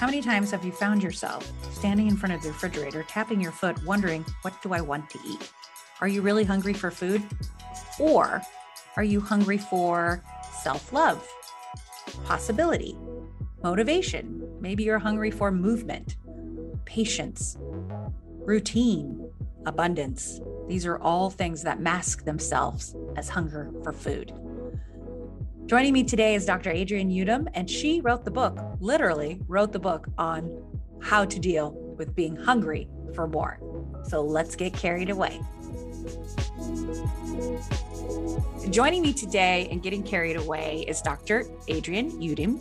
How many times have you found yourself standing in front of the refrigerator, tapping your foot, wondering, what do I want to eat? Are you really hungry for food? Or are you hungry for self love, possibility, motivation? Maybe you're hungry for movement, patience, routine, abundance. These are all things that mask themselves as hunger for food. Joining me today is Dr. Adrienne Youdim, and she wrote the book, literally wrote the book on how to deal with being hungry for more. So let's get carried away. Joining me today and getting carried away is Dr. Adrienne Youdim.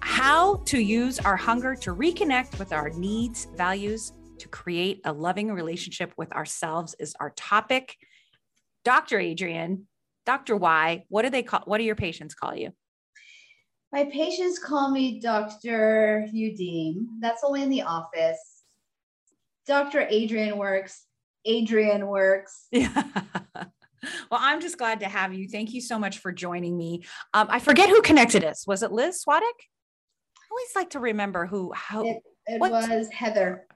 How to use our hunger to reconnect with our needs, values, to create a loving relationship with ourselves is our topic. Dr. Adrienne, Dr. Y, what do they call what do your patients call you? My patients call me Dr. Youdim. That's only in the office. Dr. Adrienne works. Adrienne works. Yeah. Well, I'm just glad to have you. Thank you so much for joining me. Um, I forget who connected us. Was it Liz Swadek? I always like to remember who. How it, it was Heather.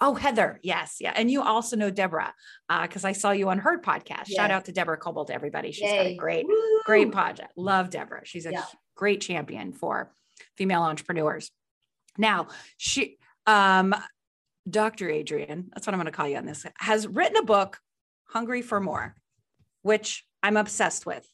Oh, Heather. Yes. Yeah. And you also know Deborah because uh, I saw you on her podcast. Shout out to Deborah Cobalt, everybody. She's Yay. got a great, Woo! great project. Love Deborah. She's a yeah. great champion for female entrepreneurs. Now, she, um, Dr. Adrienne, that's what I'm going to call you on this, has written a book, Hungry for More, which I'm obsessed with.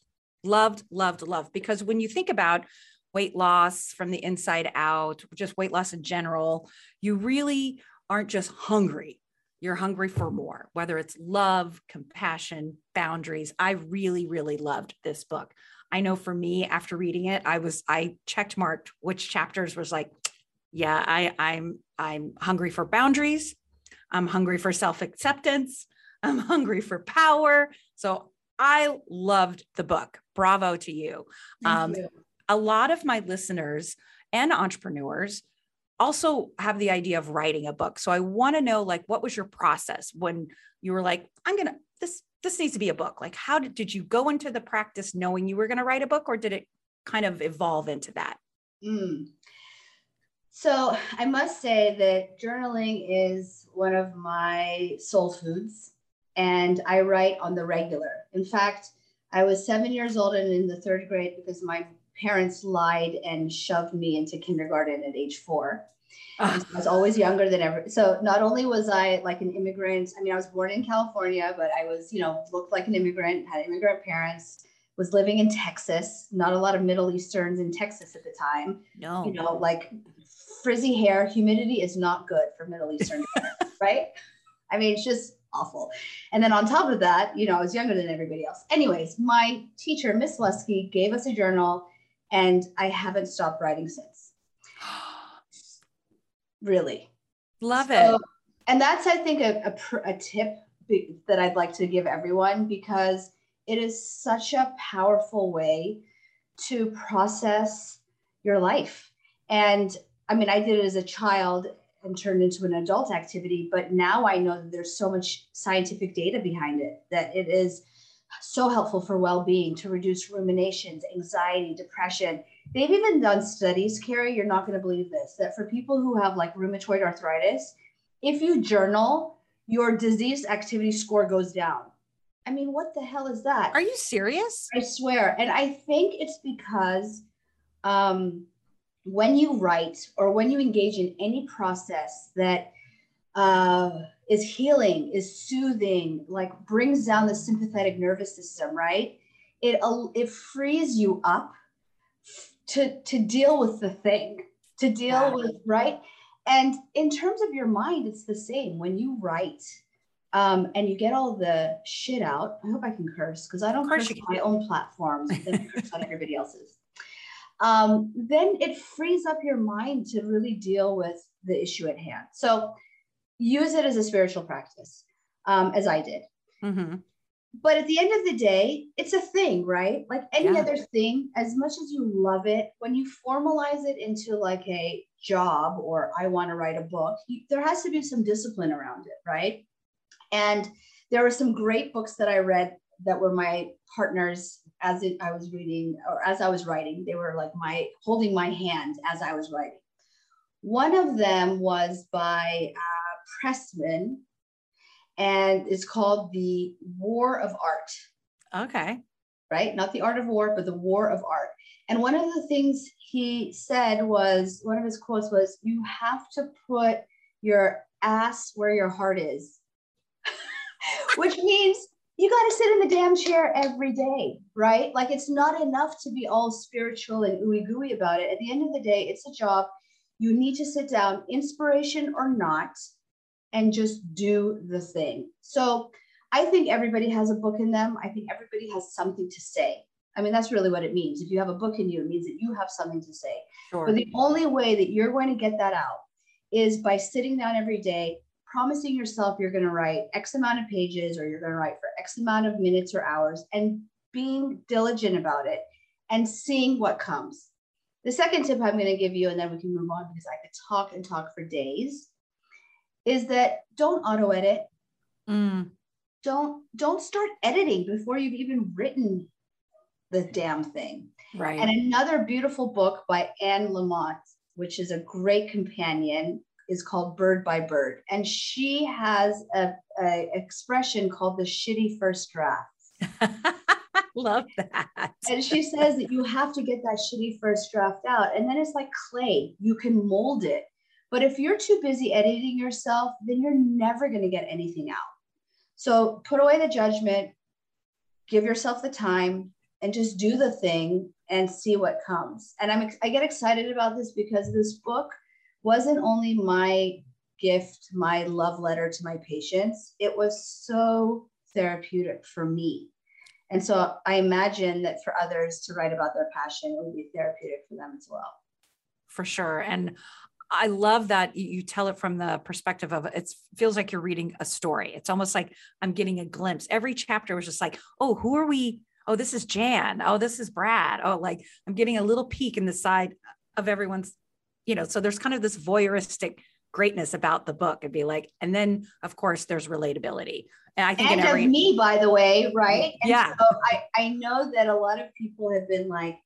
Loved, loved, loved. Because when you think about weight loss from the inside out, just weight loss in general, you really aren't just hungry. You're hungry for more, whether it's love, compassion, boundaries. I really, really loved this book. I know for me, after reading it, I was I checked marked which chapters was like, yeah, I, I'm I'm hungry for boundaries. I'm hungry for self-acceptance. I'm hungry for power. So I loved the book. Bravo to you. Um, you. A lot of my listeners and entrepreneurs also have the idea of writing a book. So I want to know like what was your process when you were like I'm going to this this needs to be a book. Like how did did you go into the practice knowing you were going to write a book or did it kind of evolve into that? Mm. So I must say that journaling is one of my soul foods and I write on the regular. In fact, I was 7 years old and in the 3rd grade because my parents lied and shoved me into kindergarten at age 4 ah. I was always younger than ever. So not only was I like an immigrant, I mean, I was born in California, but I was, you know, looked like an immigrant, had immigrant parents, was living in Texas. Not a lot of Middle Easterns in Texas at the time. No. You know, like frizzy hair, humidity is not good for Middle Eastern, right? I mean, it's just awful. And then on top of that, you know, I was younger than everybody else. Anyways, my teacher, Miss Lusky, gave us a journal, and I haven't stopped writing since really. Love so, it. And that's, I think, a, a, a tip that I'd like to give everyone because it is such a powerful way to process your life. And I mean, I did it as a child and turned into an adult activity, but now I know that there's so much scientific data behind it that it is so helpful for well-being to reduce ruminations, anxiety, depression. They've even done studies, Carrie, you're not going to believe this, that for people who have like rheumatoid arthritis, if you journal, your disease activity score goes down. I mean, what the hell is that? Are you serious? I swear. And I think it's because um, when you write or when you engage in any process that uh, is healing, is soothing, like brings down the sympathetic nervous system, right? It, it frees you up to, to deal with the thing, to deal wow. with, right? And in terms of your mind, it's the same. When you write um, and you get all the shit out, I hope I can curse because I don't curse on my own platforms, then curse on everybody else's. Um, then it frees up your mind to really deal with the issue at hand. So use it as a spiritual practice, um, as I did. Mm-hmm. But at the end of the day, it's a thing, right? Like any yeah. other thing, as much as you love it, when you formalize it into like a job or I want to write a book, you, there has to be some discipline around it, right? And there were some great books that I read that were my partners as it, I was reading or as I was writing. They were like my holding my hand as I was writing. One of them was by Pressman, and it's called The War of Art. Okay. Right? Not the art of war, but the war of art. And one of the things he said was one of his quotes was, You have to put your ass where your heart is, which means you got to sit in the damn chair every day, right? Like it's not enough to be all spiritual and ooey gooey about it. At the end of the day, it's a job. You need to sit down, inspiration or not, and just do the thing. So I think everybody has a book in them. I think everybody has something to say. I mean, that's really what it means. If you have a book in you, it means that you have something to say. Sure. But the only way that you're going to get that out is by sitting down every day, promising yourself you're going to write X amount of pages or you're going to write for X amount of minutes or hours and being diligent about it and seeing what comes. The second tip I'm going to give you, and then we can move on because I could talk and talk for days, is that don't auto edit. Mm. Don't don't start editing before you've even written the damn thing. Right. And another beautiful book by Anne Lamott, which is a great companion, is called Bird by Bird. And she has a, a expression called the shitty first draft. Love that. And she says that you have to get that shitty first draft out. And then it's like clay, you can mold it. But if you're too busy editing yourself, then you're never going to get anything out. So put away the judgment, give yourself the time, and just do the thing and see what comes. And I'm I get excited about this because this book wasn't only my gift, my love letter to my patients, it was so therapeutic for me. And so I imagine that for others to write about their passion would be therapeutic for them as well. For sure. And I love that you tell it from the perspective of it feels like you're reading a story. It's almost like I'm getting a glimpse. Every chapter was just like, oh, who are we? Oh, this is Jan. Oh, this is Brad. Oh, like I'm getting a little peek in the side of everyone's you know, so there's kind of this voyeuristic greatness about the book and be like, and then of course there's relatability. And I think and in every, of me, by the way, right? And yeah. So I, I know that a lot of people have been like,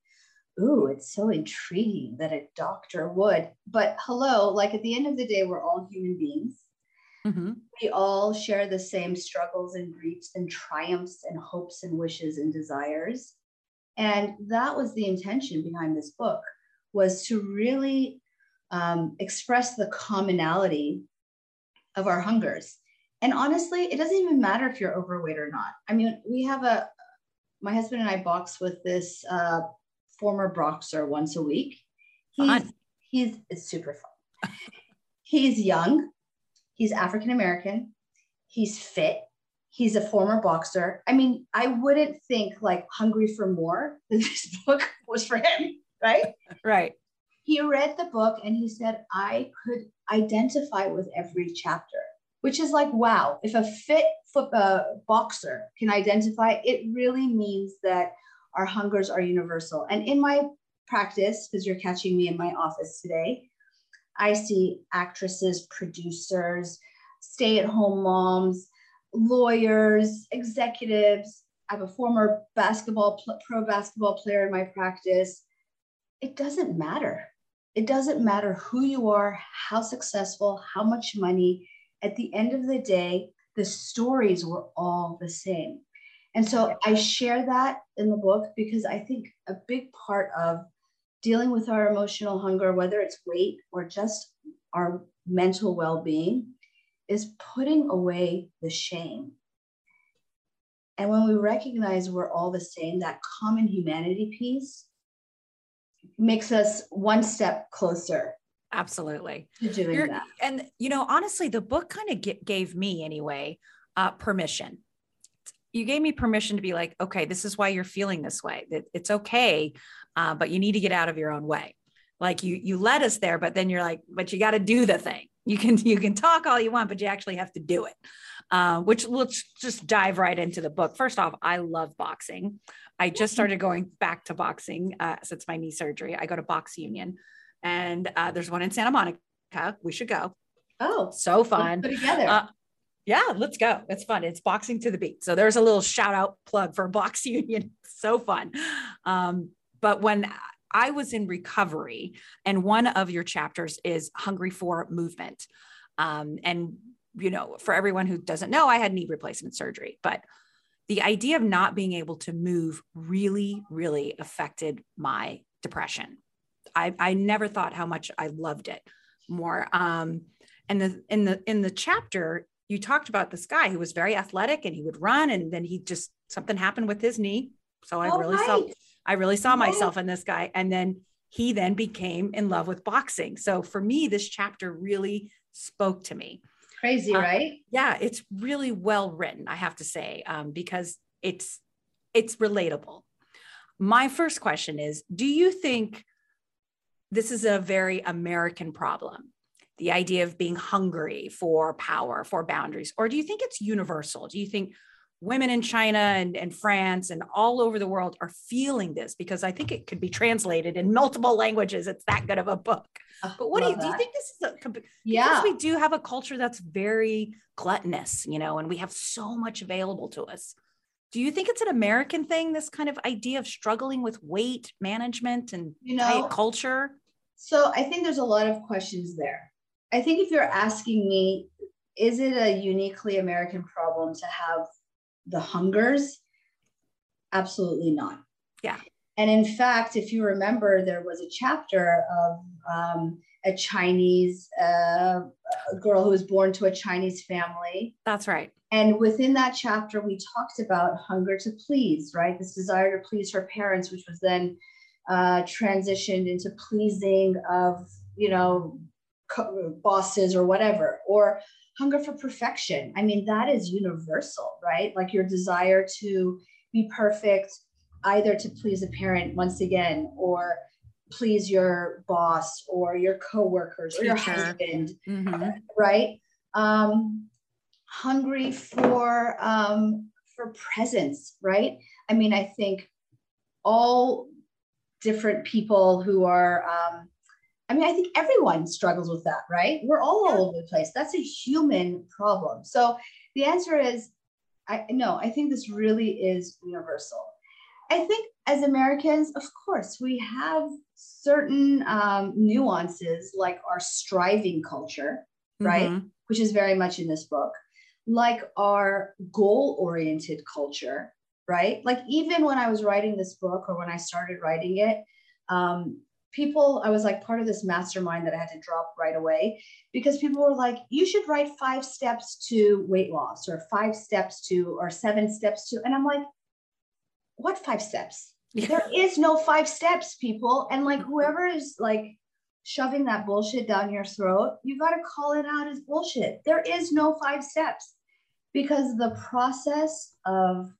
ooh, it's so intriguing that a doctor would. But hello, like at the end of the day, we're all human beings. Mm-hmm. We all share the same struggles and griefs and triumphs and hopes and wishes and desires. And that was the intention behind this book was to really um, express the commonality of our hungers. And honestly, it doesn't even matter if you're overweight or not. I mean, we have a, my husband and I box with this uh, former boxer once a week. He's, fun. he's it's super fun. he's young, he's African American, he's fit, he's a former boxer. I mean, I wouldn't think like Hungry for More, this book was for him, right? right he read the book and he said, I could identify with every chapter, which is like, wow, if a fit foot, uh, boxer can identify, it really means that our hungers are universal. And in my practice, because you're catching me in my office today, I see actresses, producers, stay at home moms, lawyers, executives. I have a former basketball, pro basketball player in my practice. It doesn't matter. It doesn't matter who you are, how successful, how much money. At the end of the day, the stories were all the same. And so I share that in the book because I think a big part of dealing with our emotional hunger, whether it's weight or just our mental well being, is putting away the shame. And when we recognize we're all the same, that common humanity piece, makes us one step closer absolutely to doing that and you know honestly the book kind of gave me anyway uh, permission you gave me permission to be like okay this is why you're feeling this way that it's okay uh, but you need to get out of your own way like you you led us there but then you're like but you got to do the thing you can you can talk all you want but you actually have to do it uh, which let's just dive right into the book first off i love boxing I just started going back to boxing uh, since my knee surgery. I go to Box Union, and uh, there's one in Santa Monica. We should go. Oh, so fun! Put together. Yeah, let's go. It's fun. It's boxing to the beat. So there's a little shout out plug for Box Union. so fun. Um, but when I was in recovery, and one of your chapters is Hungry for Movement. Um, and, you know, for everyone who doesn't know, I had knee replacement surgery, but the idea of not being able to move really, really affected my depression. I, I never thought how much I loved it more. Um, and the in the in the chapter, you talked about this guy who was very athletic and he would run, and then he just something happened with his knee. So I oh, really right. saw I really saw myself in this guy. And then he then became in love with boxing. So for me, this chapter really spoke to me. Crazy, um, right? Yeah, it's really well written, I have to say, um, because it's it's relatable. My first question is Do you think this is a very American problem? The idea of being hungry for power, for boundaries, or do you think it's universal? Do you think women in China and, and France and all over the world are feeling this? Because I think it could be translated in multiple languages. It's that good of a book. but what do you that. do? You think this is a yeah? we do have a culture that's very gluttonous, you know, and we have so much available to us do you think it's an American thing, this kind of idea of struggling with weight management and you know, culture? So I think there's a lot of questions there. I think if you're asking me, is it a uniquely American problem to have the hungers? Absolutely not. Yeah. And in fact, if you remember, there was a chapter of um, a Chinese uh, a girl who was born to a Chinese family. That's right. And within that chapter, we talked about hunger to please, right? This desire to please her parents, which was then uh, transitioned into pleasing of, you know, bosses or whatever, or hunger for perfection. I mean, that is universal, right? Like your desire to be perfect, either to please a parent once again, or please your boss or your coworkers or your husband, mm-hmm. right? Um, hungry for um, for presence, right? I mean, I think all different people who are um, I mean, I think everyone struggles with that, right? We're all all over the place. That's a human problem. So the answer is, I no, I think this really is universal. I think as Americans, of course, we have certain um, nuances like our striving culture, right? Mm-hmm. Which is very much in this book like our goal oriented culture, right? Like even when I was writing this book or when I started writing it, um, people, I was like part of this mastermind that I had to drop right away because people were like, you should write five steps to weight loss or five steps to or seven steps to. And I'm like, what five steps? Yeah. There is no five steps, people. And like mm-hmm. whoever is like shoving that bullshit down your throat, you got to call it out as bullshit. There is no five steps because the process of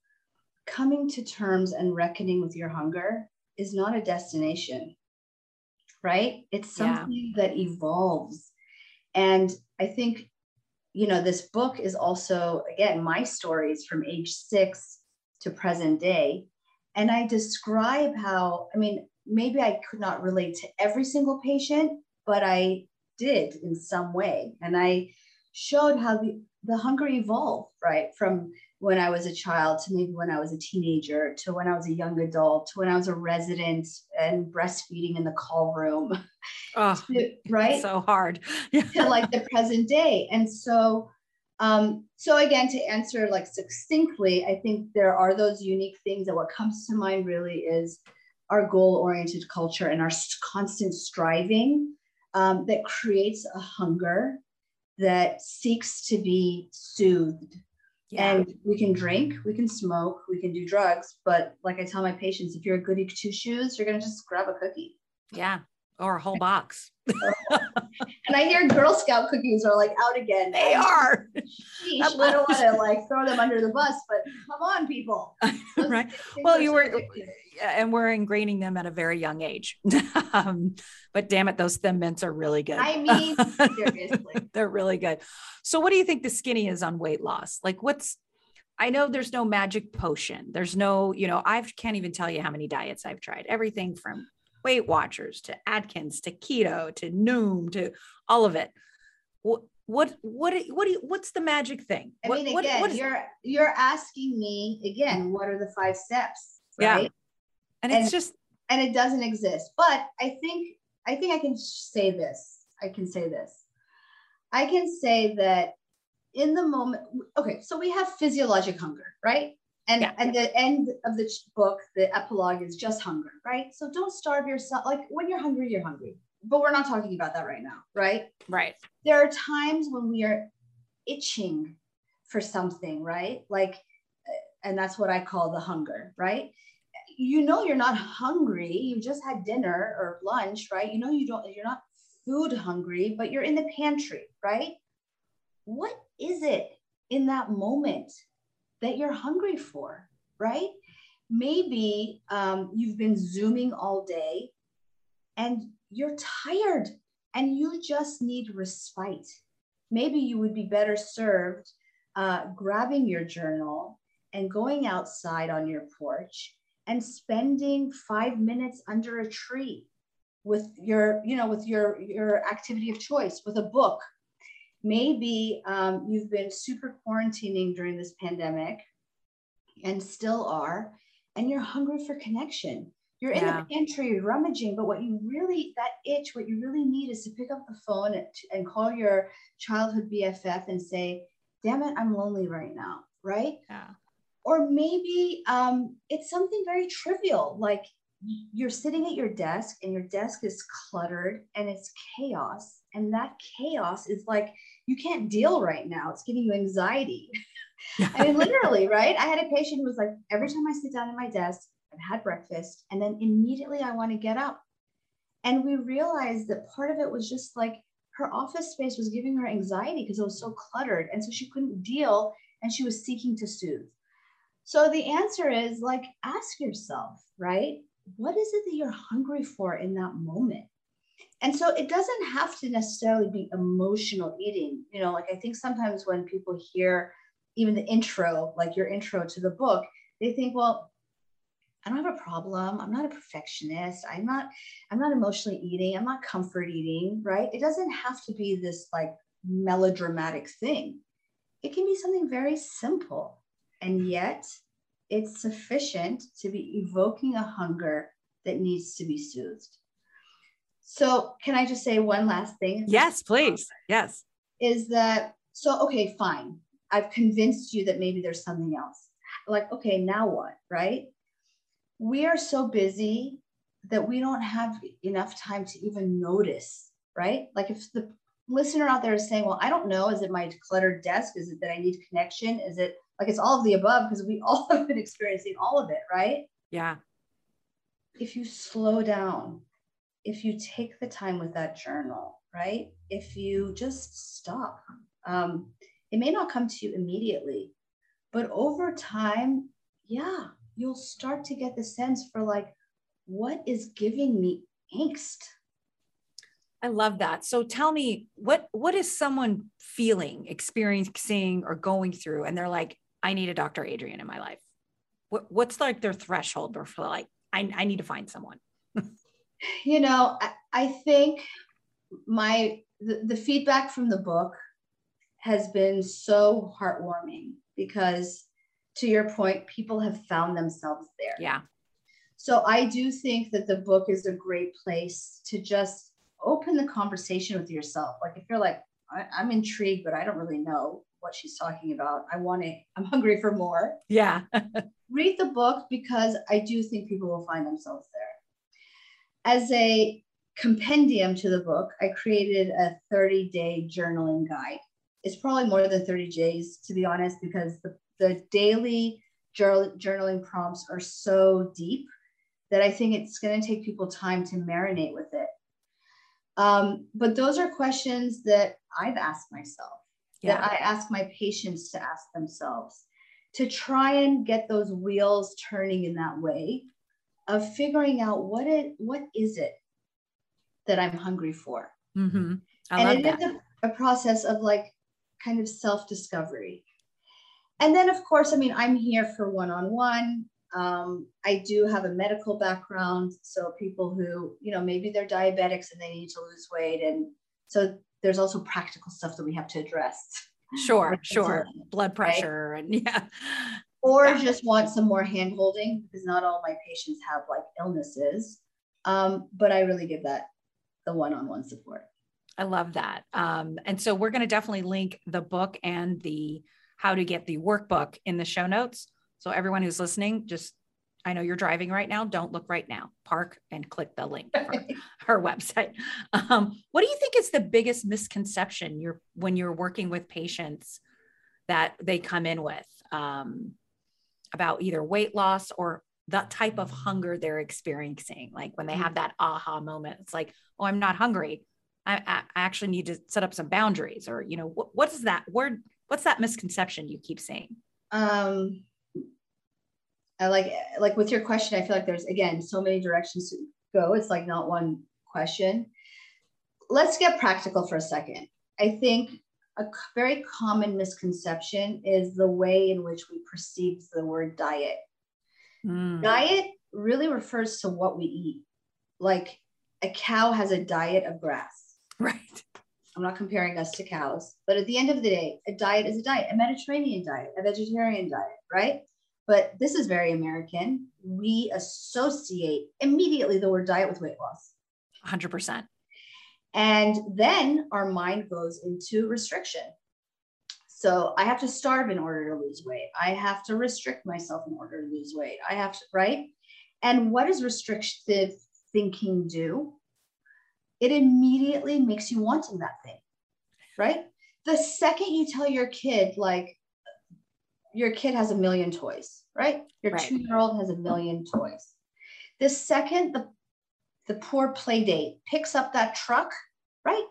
coming to terms and reckoning with your hunger is not a destination, right? It's something yeah. that evolves. And I think, you know, this book is also, again, my stories from age six to present day. And I describe how, I mean, maybe I could not relate to every single patient, but I did in some way. And I showed how the the hunger evolved, right? From when I was a child to maybe when I was a teenager to when I was a young adult to when I was a resident and breastfeeding in the call room. Oh, to, right? So hard. to like the present day. And so, um, so again, to answer like succinctly, I think there are those unique things that what comes to mind really is our goal oriented culture and our constant striving um, that creates a hunger that seeks to be soothed. Yeah. And we can drink, we can smoke, we can do drugs. But like I tell my patients, if you're a goody two shoes, you're going to just grab a cookie. Yeah. Or a whole box. and I hear Girl Scout cookies are like out again. They are. Sheesh, I don't want to like throw them under the bus, but come on, people. right. Well, you were, and we're ingraining them at a very young age. um, but damn it, those thin mints are really good. I mean, seriously, they're really good. So, what do you think the skinny is on weight loss? Like, what's I know there's no magic potion. There's no, you know, I can't even tell you how many diets I've tried. Everything from Weight Watchers to Atkins to keto to Noom to all of it. What what what what do you, what's the magic thing? I mean, what, again, what, you're you're asking me again. What are the five steps? Right? Yeah and it's and, just and it doesn't exist. But I think I think I can say this. I can say this. I can say that in the moment, okay, so we have physiologic hunger, right? And yeah. and the end of the book, the epilogue is just hunger, right? So don't starve yourself. Like when you're hungry, you're hungry. But we're not talking about that right now, right? Right. There are times when we are itching for something, right? Like, uh, and that's what I call the hunger, right? You know you're not hungry. You just had dinner or lunch, right? You know you don't. You're not food hungry, but you're in the pantry, right? What is it in that moment that you're hungry for, right? Maybe um, you've been Zooming all day and you're tired and you just need respite. Maybe you would be better served uh, grabbing your journal and going outside on your porch and spending five minutes under a tree with your you know with your your activity of choice with a book maybe um, you've been super quarantining during this pandemic and still are, and you're hungry for connection. You're yeah. in the pantry, rummaging, but what you really, that itch, what you really need is to pick up the phone and, and call your childhood BFF and say, damn it, I'm lonely right now, right? Yeah. Or maybe um, it's something very trivial, like you're sitting at your desk and your desk is cluttered and it's chaos. And that chaos is like, you can't deal right now. It's giving you anxiety. I mean, literally, right? I had a patient who was like, every time I sit down at my desk, I've had breakfast, and then immediately I want to get up. And we realized that part of it was just like her office space was giving her anxiety because it was so cluttered. And so she couldn't deal and she was seeking to soothe. So the answer is like, ask yourself, right? What is it that you're hungry for in that moment? And so it doesn't have to necessarily be emotional eating. You know, like I think sometimes when people hear even the intro, like your intro to the book, they think, well, I don't have a problem. I'm not a perfectionist. I'm not, I'm not emotionally eating. I'm not comfort eating, right? It doesn't have to be this like melodramatic thing. It can be something very simple. And yet it's sufficient to be evoking a hunger that needs to be soothed. So, can I just say one last thing? Yes, please. Yes. Is that so? Okay, fine. I've convinced you that maybe there's something else. Like, okay, now what? Right? We are so busy that we don't have enough time to even notice, right? Like, if the listener out there is saying, well, I don't know, is it my cluttered desk? Is it that I need connection? Is it like it's all of the above? Because we all have been experiencing all of it, right? Yeah. If you slow down, if you take the time with that journal, right? If you just stop, um, it may not come to you immediately, but over time, yeah, you'll start to get the sense for like, what is giving me angst? I love that. So tell me, what what is someone feeling, experiencing, or going through, and they're like, I need a Dr. Adrienne in my life. What, what's like their threshold or for like, I, I need to find someone? You know, I, I think my the, the feedback from the book has been so heartwarming because to your point, people have found themselves there. Yeah. So I do think that the book is a great place to just open the conversation with yourself. Like if you're like, I, am intrigued, but I don't really know what she's talking about. I want to, I'm hungry for more. Yeah. Read the book because I do think people will find themselves there. As a compendium to the book, I created a 30 day journaling guide it's probably more than 30 days, to be honest, because the, the daily journal, journaling prompts are so deep that I think it's going to take people time to marinate with it. Um, but those are questions that I've asked myself, yeah. that I ask my patients to ask themselves to try and get those wheels turning in that way of figuring out what it what is it that I'm hungry for. Mm-hmm. and it is a, a process of like kind of self discovery. And then, of course, I mean, I'm here for one on one. I do have a medical background. So, people who, you know, maybe they're diabetics and they need to lose weight. And so, there's also practical stuff that we have to address. Sure, sure. Blood pressure right? and yeah. Or yeah. just want some more hand holding because not all my patients have like illnesses. Um, but I really give that the one-on-one support. I love that. Um, and so we're going to definitely link the book and the how to get the workbook in the show notes. So everyone who's listening, just I know you're driving right now. Don't look right now. Park and click the link for her website. Um, what do you think is the biggest misconception you're when you're working with patients that they come in with um, about either weight loss or the type of hunger they're experiencing? Like when they have that aha moment, it's like, oh, I'm not hungry. I, I actually need to set up some boundaries, or you know, what, what is that word? What's that misconception you keep saying? Um, I like like with your question, I feel like there's again so many directions to go. It's like not one question. Let's get practical for a second. I think a very common misconception is the way in which we perceive the word diet. Mm. Diet really refers to what we eat. Like a cow has a diet of grass. Right. I'm not comparing us to cows, but at the end of the day, a diet is a diet, a Mediterranean diet, a vegetarian diet, right? but this is very American. We associate immediately the word diet with weight loss. 100%. And then our mind goes into restriction. So I have to starve in order to lose weight. I have to restrict myself in order to lose weight. I have to, right? And what does restrictive thinking do? It immediately makes you wanting that thing, right? The second you tell your kid, like, your kid has a million toys, right? Your right. two year old has a million toys. The second the, the poor play date picks up that truck, right?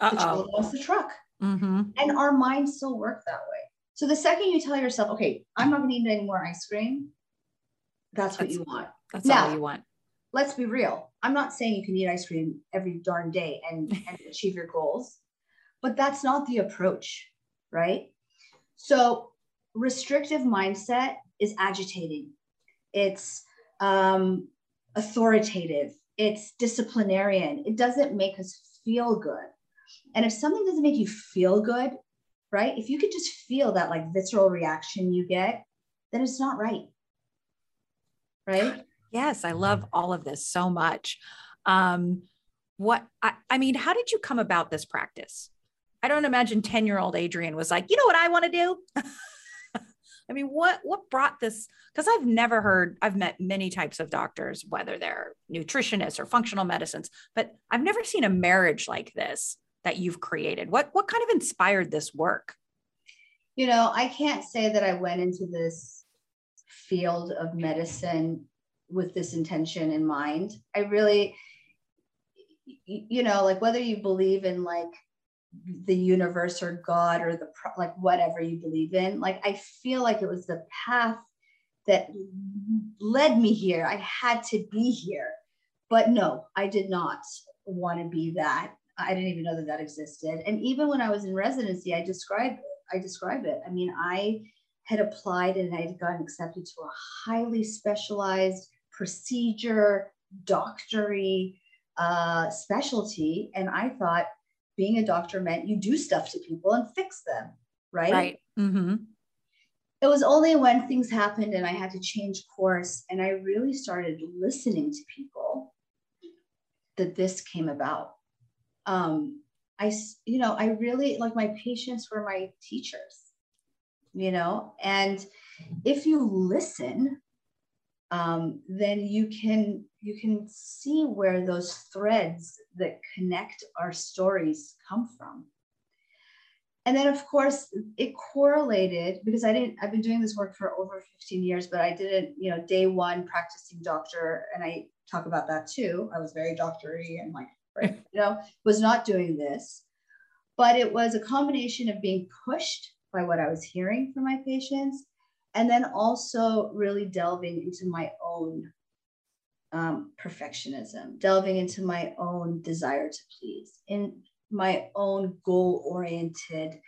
Uh-oh. The child the truck. Mm-hmm. And our minds still work that way. So the second you tell yourself, okay, I'm not going to eat any more ice cream, that's, that's what you want. That's now, all you want. Let's be real. I'm not saying you can eat ice cream every darn day and, and achieve your goals, but that's not the approach, right? So restrictive mindset is agitating, it's um, authoritative, it's disciplinarian. It doesn't make us feel good. And if something doesn't make you feel good, right? If you could just feel that like visceral reaction you get, then it's not right. Right? Yes, I love all of this so much. Um, what I, I mean, how did you come about this practice? I don't imagine 10 year old Adrienne was like, you know what I want to do? I mean, what what brought this? Because I've never heard. I've met many types of doctors, whether they're nutritionists or functional medicines, but I've never seen a marriage like this that you've created. What what kind of inspired this work? You know, I can't say that I went into this field of medicine with this intention in mind. I really, you know, like whether you believe in like the universe or God or the like whatever you believe in. Like I feel like it was the path that led me here. I had to be here. But no, I did not want to be that. I didn't even know that that existed. And even when I was in residency, I described I described it. I mean, I had applied and I had gotten accepted to a highly specialized procedure, doctory uh, specialty, and I thought being a doctor meant you do stuff to people and fix them, right? Right. Mm-hmm. It was only when things happened and I had to change course and I really started listening to people that this came about. Um, I, you know, I really like my patients were my teachers, you know, and if you listen, um, then you can you can see where those threads that connect our stories come from. And then of course it correlated because i didn't i've been doing this work for over 15 years but i didn't you know day one practicing doctor and i talk about that too. I was very doctory and like right, you know was not doing this. But it was a combination of being pushed by what i was hearing from my patients and then also really delving into my own um, perfectionism, delving into my own desire to please, in my own goal oriented,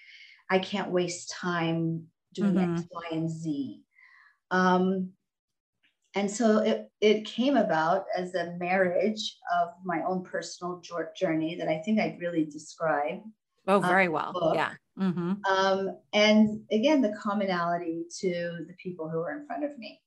I can't waste time doing mm-hmm. X, Y, and Z. Um, and so it, it came about as a marriage of my own personal journey that I think I'd really describe. Oh, very well. Book. Yeah. Mm-hmm. Um, and again, the commonality to the people who are in front of me.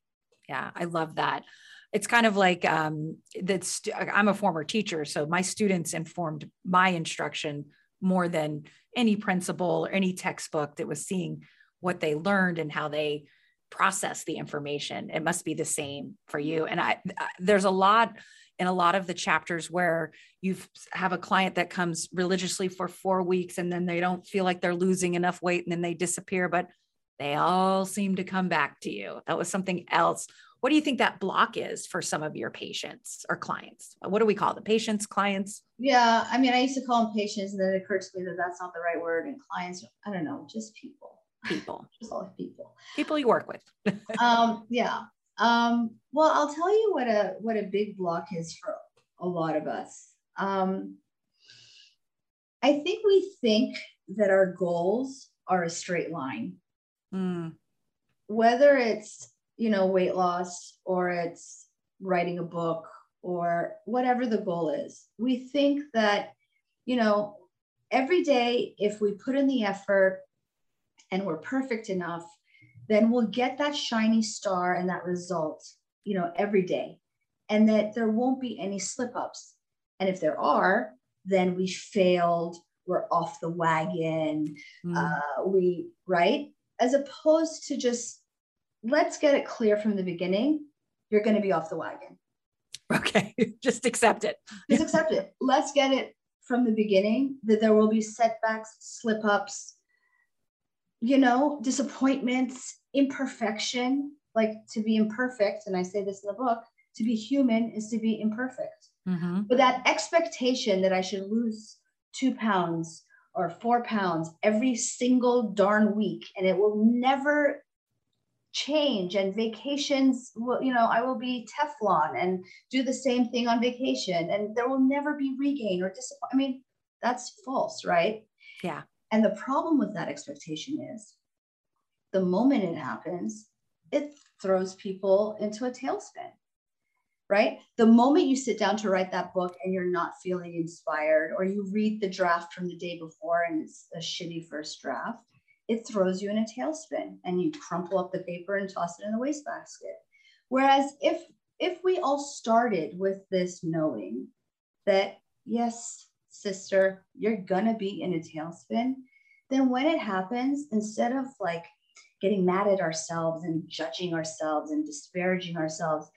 Yeah, I love that. it's kind of like um, that's i'm a former teacher so my students informed my instruction more than any principal or any textbook that was seeing what they learned and how they process the information it must be the same for you and i, I there's a lot in a lot of the chapters where you have a client that comes religiously for four weeks and then they don't feel like they're losing enough weight and then they disappear but they all seem to come back to you that was something else what do you think that block is for some of your patients or clients? What do we call the patients, clients? Yeah, I mean, I used to call them patients, and then it occurred to me that that's not the right word. And clients, I don't know, just people. People. just all people. People you work with. um, yeah. Um, well, I'll tell you what a what a big block is for a lot of us. Um, I think we think that our goals are a straight line. Mm. Whether it's you know, weight loss or it's writing a book or whatever the goal is. We think that, you know, every day, if we put in the effort and we're perfect enough, then we'll get that shiny star and that result, you know, every day. And that there won't be any slip ups. And if there are, then we failed, we're off the wagon, mm. uh, we, right? As opposed to just let's get it clear from the beginning. You're going to be off the wagon. Okay. Just accept it. Just accept it. Let's get it from the beginning that there will be setbacks, slip ups, you know, disappointments, imperfection. Like to be imperfect, and I say this in the book, to be human is to be imperfect. Mm-hmm. But that expectation that I should lose two pounds or four pounds every single darn week and it will never change. And vacations will you know i will be teflon and do the same thing on vacation and there will never be regain or disappointment i mean that's false right? Yeah. And the problem with that expectation is the moment it happens it throws people into a tailspin right the moment you sit down to write that book and you're not feeling inspired or you read the draft from the day before and it's a shitty first draft it throws you in a tailspin and you crumple up the paper and toss it in the wastebasket. Whereas if if we all started with this knowing that yes, sister, you're gonna be in a tailspin, then when it happens, instead of like getting mad at ourselves and judging ourselves and disparaging ourselves,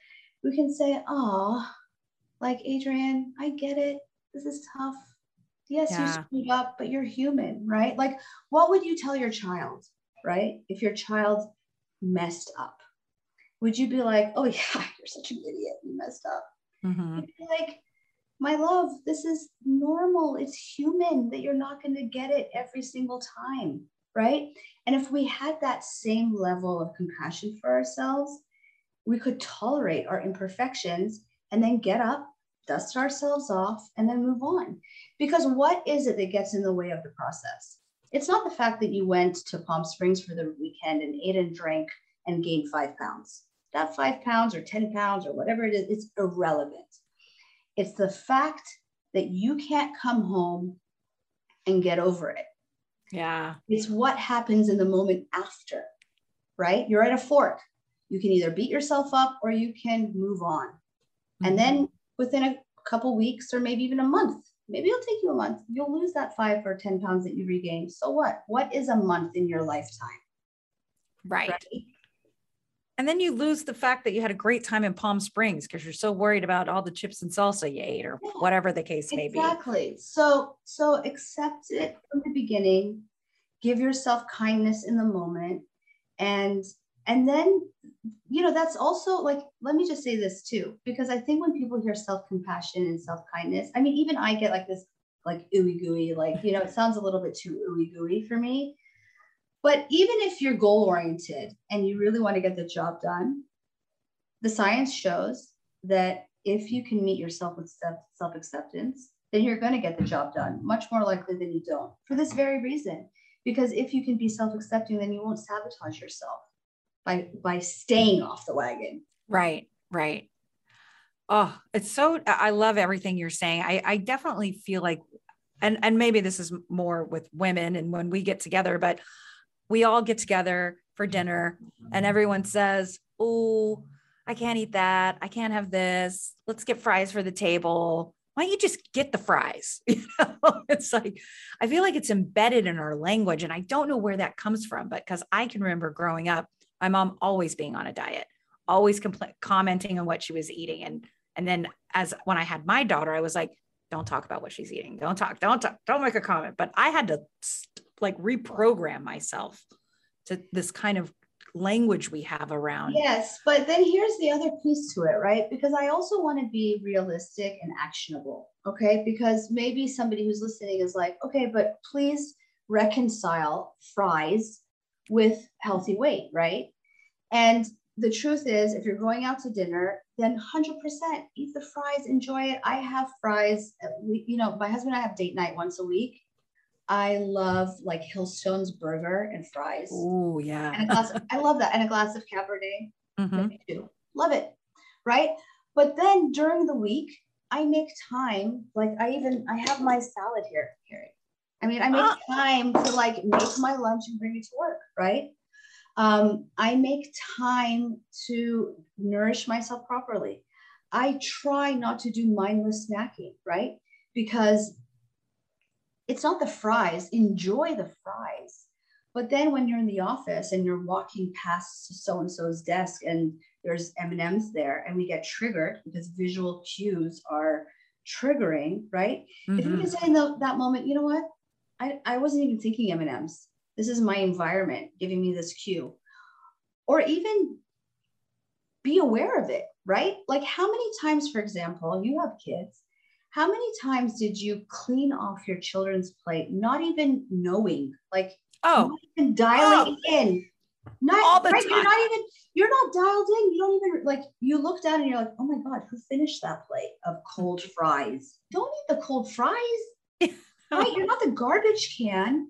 we can say, oh, like Adrienne, I get it. This is tough yes yeah. you screwed up but you're human right like what would you tell your child right if your child messed up would you be like oh yeah you're such an idiot you messed up mm-hmm. like my love this is normal it's human that you're not going to get it every single time right and if we had that same level of compassion for ourselves we could tolerate our imperfections and then get up dust ourselves off, and then move on. Because what is it that gets in the way of the process? It's not the fact that you went to Palm Springs for the weekend and ate and drank and gained five pounds. That five pounds or 10 pounds or whatever it is, it's irrelevant. It's the fact that you can't come home and get over it. Yeah. It's what happens in the moment after, right? You're at a fork. You can either beat yourself up or you can move on. Mm-hmm. And then within a couple weeks or maybe even a month. Maybe it'll take you a month. You'll lose that five or 10 pounds that you regained. So what? What is a month in your lifetime? Right. right? And then you lose the fact that you had a great time in Palm Springs because you're so worried about all the chips and salsa you ate or yeah, whatever the case may exactly. be. Exactly. So so accept it from the beginning. Give yourself kindness in the moment and and then you know that's also like let me just say this too because i think when people hear self-compassion and self-kindness i mean even i get like this like ooey gooey like you know it sounds a little bit too ooey gooey for me. But even if you're goal oriented and you really want to get the job done the science shows that if you can meet yourself with self-acceptance then you're going to get the job done much more likely than you don't for this very reason. Because if you can be self-accepting then you won't sabotage yourself by by staying off the wagon. Right, right. Oh, it's so I love everything you're saying. I I definitely feel like and and maybe this is more with women and when we get together, but we all get together for dinner and mm-hmm. everyone says, "Oh, I can't eat that. I can't have this. Let's get fries for the table. Why don't you just get the fries? You know, it's like, I feel like it's embedded in our language. And I don't know where that comes from, but because I can remember growing up, my mom always being on a diet, always compl- commenting on what she was eating. And, and then as when I had my daughter, I was like, don't talk about what she's eating. Don't talk, don't talk, don't make a comment. But I had to like reprogram myself to this kind of language we have around. Yes, but then here's the other piece to it, right? Because I also want to be realistic and actionable, okay? Because maybe somebody who's listening is like, okay, but please reconcile fries with healthy weight, right? And the truth is, if you're going out to dinner, then 100% eat the fries, enjoy it. I have fries, you know, my husband and I have date night once a week. I love like Hillstone's burger and fries. Oh yeah. And a glass of, I love that. And a glass of Cabernet. Mm-hmm. too. Love it. Right. But then during the week, I make time. Like I even I have my salad here. Here. I mean, I make ah. time to like make my lunch and bring it to work. Right. Um, I make time to nourish myself properly. I try not to do mindless snacking, right? Because it's not the fries. Enjoy the fries. But then when you're in the office and you're walking past so and so's desk and there's M&Ms there and we get triggered because visual cues are triggering, right? Mm-hmm. If you can say in the, that moment, you know what? I, I wasn't even thinking M&Ms. This is my environment giving me this cue. Or even be aware of it, right? Like how many times, for example, you have kids how many times did you clean off your children's plate, not even knowing, like, oh, not even dialing oh. in? Not all the right, time. You're not even, you're not dialed in. You don't even like, you look down and you're like, oh my God, who finished that plate of cold fries? Don't eat the cold fries. right? You're not the garbage can.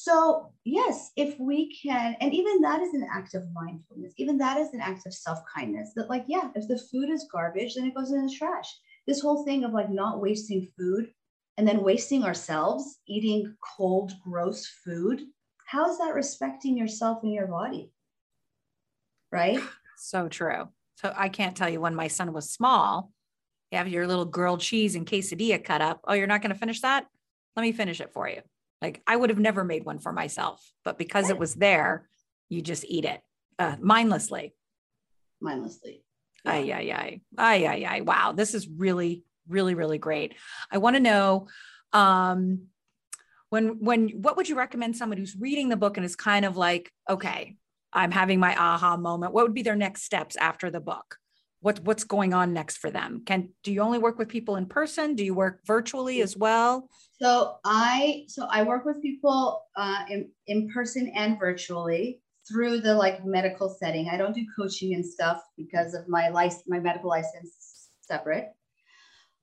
So, yes, if we can, and even that is an act of mindfulness, even that is an act of self kindness that, like, yeah, if the food is garbage, then it goes in the trash this whole thing of like not wasting food and then wasting ourselves eating cold, gross food. How is that respecting yourself and your body? Right? So true. So I can't tell you when my son was small, you have your little grilled cheese and quesadilla cut up. Oh, you're not going to finish that? Let me finish it for you. Like I would have never made one for myself, but because it was there, you just eat it uh, mindlessly. Mindlessly. Ay, ay, ay, ay, ay, ay. Wow. This is really, really, really great. I want to know, um, when, when, what would you recommend someone who's reading the book and is kind of like, okay, I'm having my aha moment. What would be their next steps after the book? What, what's going on next for them? Can, do you only work with people in person? Do you work virtually as well? So I, so I work with people uh, in, in person and virtually through the like medical setting. I don't do coaching and stuff because of my license, my medical license separate.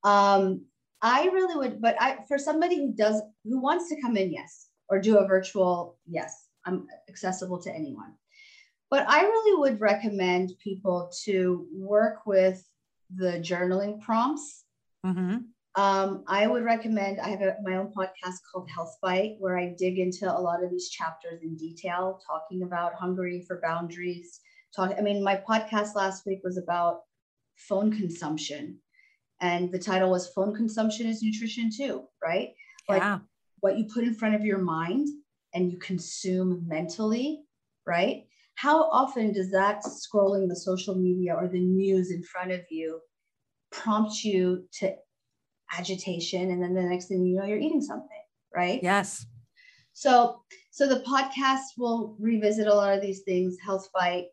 Um, I really would, but I for somebody who does who wants to come in, yes, or do a virtual, yes, I'm accessible to anyone. But I really would recommend people to work with the journaling prompts. Mm-hmm. Um, I would recommend, I have a, my own podcast called Health Bite, where I dig into a lot of these chapters in detail, talking about hungry for boundaries. Talk, I mean, my podcast last week was about phone consumption. And the title was Phone Consumption is Nutrition Too, right? Like yeah. what you put in front of your mind and you consume mentally, right? How often does that scrolling the social media or the news in front of you prompt you to agitation? And then the next thing you know you're eating something right? Yes. So so the podcast will revisit a lot of these things health bite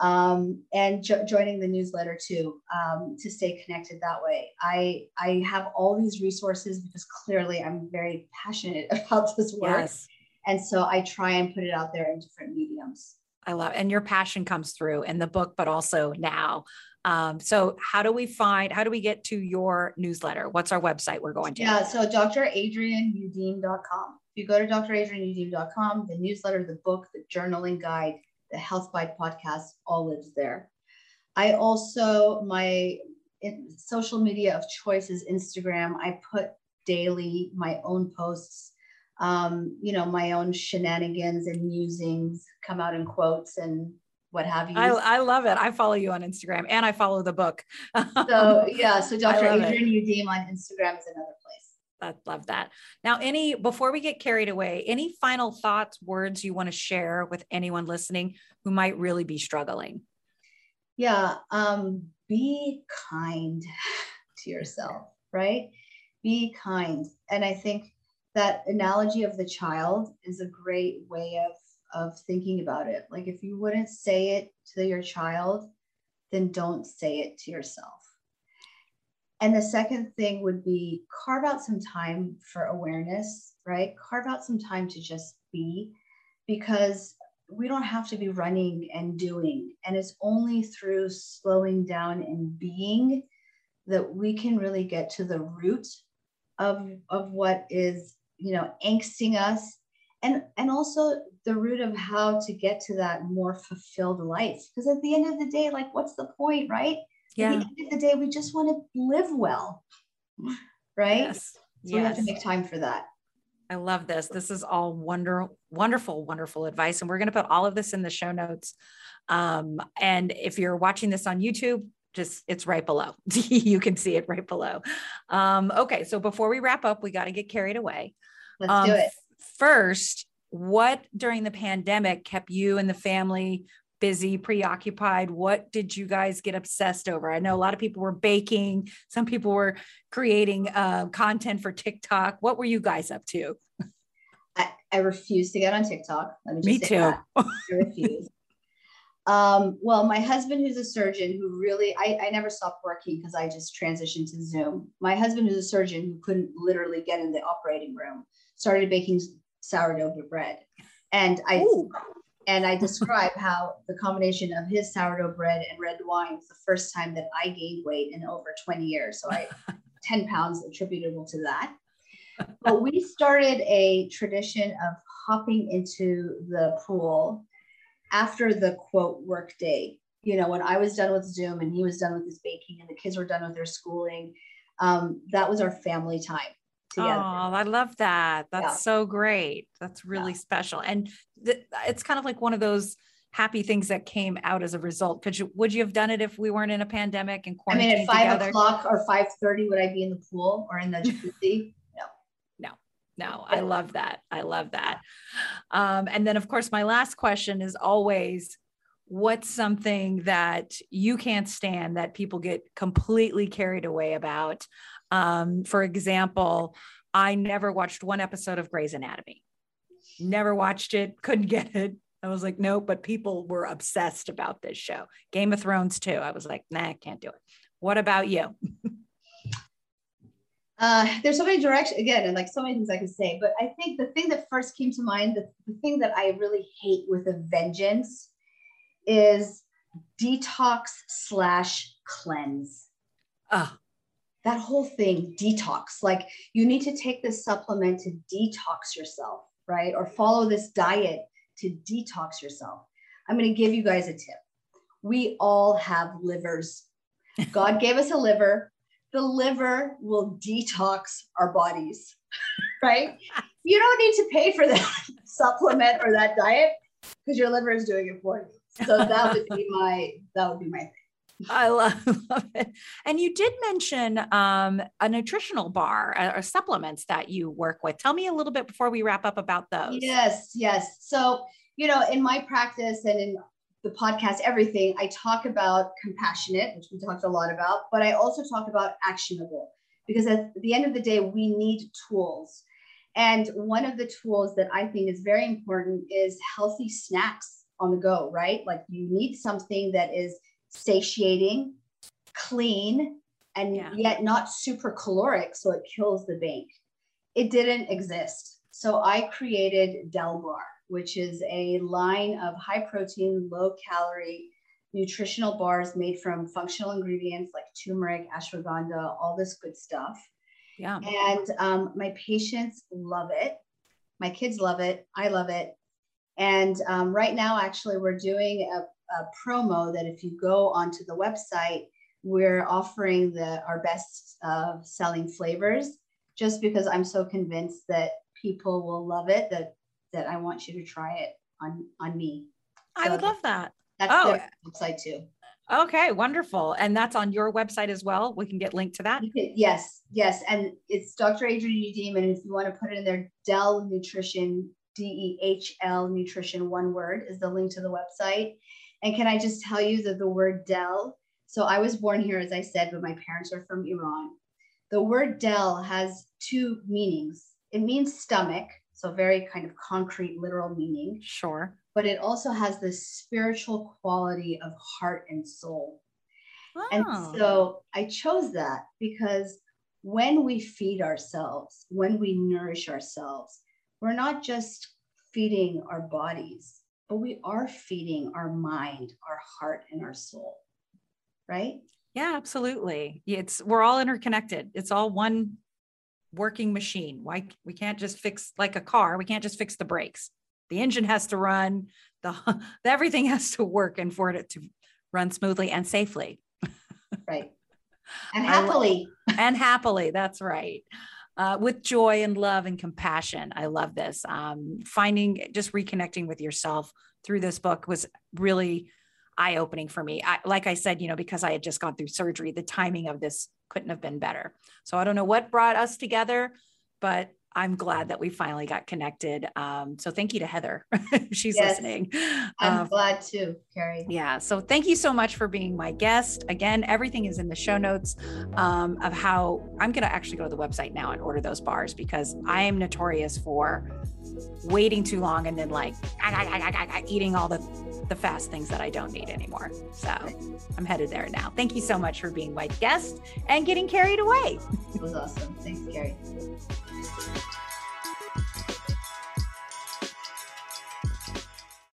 um, and jo- joining the newsletter too um, to stay connected that way. I i have all these resources because clearly i'm very passionate about this work. Yes. and so i try and put it out there in different mediums I love, and your passion comes through in the book, but also now. Um, so how do we find, how do we get to your newsletter? What's our website we're going to? Yeah. So dradrienneyoudim.com. If you go to dradrienneyoudim.com, the newsletter, the book, the journaling guide, the Health Bite podcast, all lives there. I also, my social media of choice is Instagram. I put daily my own posts um, you know, my own shenanigans and musings come out in quotes and what have you. I, I love it. I follow you on Instagram and I follow the book. so yeah, so Dr. Adrienne Youdim on Instagram is another place. I love that. Now, any before we get carried away, any final thoughts, words you want to share with anyone listening who might really be struggling? Yeah, um, be kind to yourself, right? Be kind. And I think that analogy of the child is a great way of of thinking about it. Like if you wouldn't say it to your child, then don't say it to yourself. And the second thing would be carve out some time for awareness, right? Carve out some time to just be because we don't have to be running and doing. And it's only through slowing down and being that we can really get to the root of, of what is, you know, angsting us and and also the root of how to get to that more fulfilled life because at the end of the day like what's the point right yeah. at the end of the day we just want to live well right yes. so yes. we have to make time for that I love this. This is all wonder, wonderful, wonderful advice. And we're going to put all of this in the show notes. Um, and if you're watching this on YouTube, just it's right below. you can see it right below. Um, okay. So before we wrap up, we got to get carried away. Let's um, do it. First, what during the pandemic kept you and the family busy, preoccupied? What did you guys get obsessed over? I know a lot of people were baking, some people were creating uh, content for TikTok. What were you guys up to? I, I refuse to get on TikTok. Let me, me too. I refuse. Um, well, my husband, who's a surgeon, who really, I, I never stopped working because I just transitioned to Zoom. My husband, who's a surgeon who couldn't literally get in the operating room, started baking sourdough bread. And I Ooh and I describe how the combination of his sourdough bread and red wine was the first time that I gained weight in over 20 years. So I 10 pounds attributable to that. But we started a tradition of hopping into the pool after the quote work day. You know, when I was done with Zoom and he was done with his baking and the kids were done with their schooling, um, that was our family time together. Oh, I love that. That's yeah. so great. That's really yeah. special. And th- it's kind of like one of those happy things that came out as a result. Could you would you have done it if we weren't in a pandemic and quarantine? I mean, at five together? o'clock or five thirty, would I be in the pool or in the jacuzzi? No. I love that. I love that. Um, and then, of course, my last question is always. What's something that you can't stand that people get completely carried away about? Um, for example, I never watched one episode of Grey's Anatomy. Never watched it, couldn't get it. I was like, nope, but people were obsessed about this show. Game of Thrones too. I was like, nah, I can't do it. What about you? uh, there's so many directions again, and like so many things I could say, but I think the thing that first came to mind, the, the thing that I really hate with a vengeance is detox slash cleanse. Oh, that whole thing detox like you need to take this supplement to detox yourself right? Or follow this diet to detox yourself. I'm going to give you guys a tip. We all have livers. God gave us a liver the liver will detox our bodies right you don't need to pay for that supplement or that diet because your liver is doing it for you so that would be my that would be my thing I love, love, it. And you did mention um, a nutritional bar uh, or supplements that you work with. Tell me a little bit before we wrap up about those. Yes, yes. So, you know, in my practice and in the podcast, everything, I talk about compassionate, which we talked a lot about, but I also talk about actionable because at the end of the day, we need tools. And one of the tools that I think is very important is healthy snacks on the go, right? Like you need something that is satiating, clean, and yeah. yet not super caloric, so it kills the bank. It didn't exist. So I created Delbar, which is a line of high protein, low calorie nutritional bars made from functional ingredients like turmeric, ashwagandha, all this good stuff. Yeah. And um, my patients love it. My kids love it. I love it. And um, right now, actually, we're doing a a promo that if you go onto the website, we're offering the our best uh, selling flavors just because I'm so convinced that people will love it that that I want you to try it on on me. So, I would love that. That's oh. website too. Okay, wonderful. And that's on your website as well. We can get linked to that. Can, yes, yes. And it's Dr. Adrienne Youdim. And if you want to put it in there, Dehl Nutrition, D E H L Nutrition, one word is the link to the website. And can I just tell you that the word Dehl, so I was born here, as I said, but my parents are from Iran. The word Dehl has two meanings. It means stomach, so very kind of concrete, literal meaning. Sure but it also has this spiritual quality of heart and soul. Oh. And so I chose that because when we feed ourselves, when we nourish ourselves, we're not just feeding our bodies, but we are feeding our mind, our heart, and our soul. Right? Yeah, absolutely. It's we're all interconnected. It's all one working machine. Why we can't just fix like a car, we can't just fix the brakes. The engine has to run the, everything has to work and for it to run smoothly and safely. Right. And happily. and happily that's right. Uh, with joy and love and compassion. I love this. Um, finding just reconnecting with yourself through this book was really eye-opening for me I, like i said you know because i had just gone through surgery the timing of this couldn't have been better so i don't know what brought us together but I'm glad that we finally got connected. Um, so thank you to Heather. She's yes, listening. I'm um, glad too, Carrie. Yeah. So thank you so much for being my guest. Again, everything is in the show notes um, of how I'm going to actually go to the website now and order those bars because I am notorious for waiting too long and then like eating all the the fast things that I don't need anymore. So I'm headed there now. Thank you so much for being my guest and getting carried away. It was awesome. Thanks, Carrie.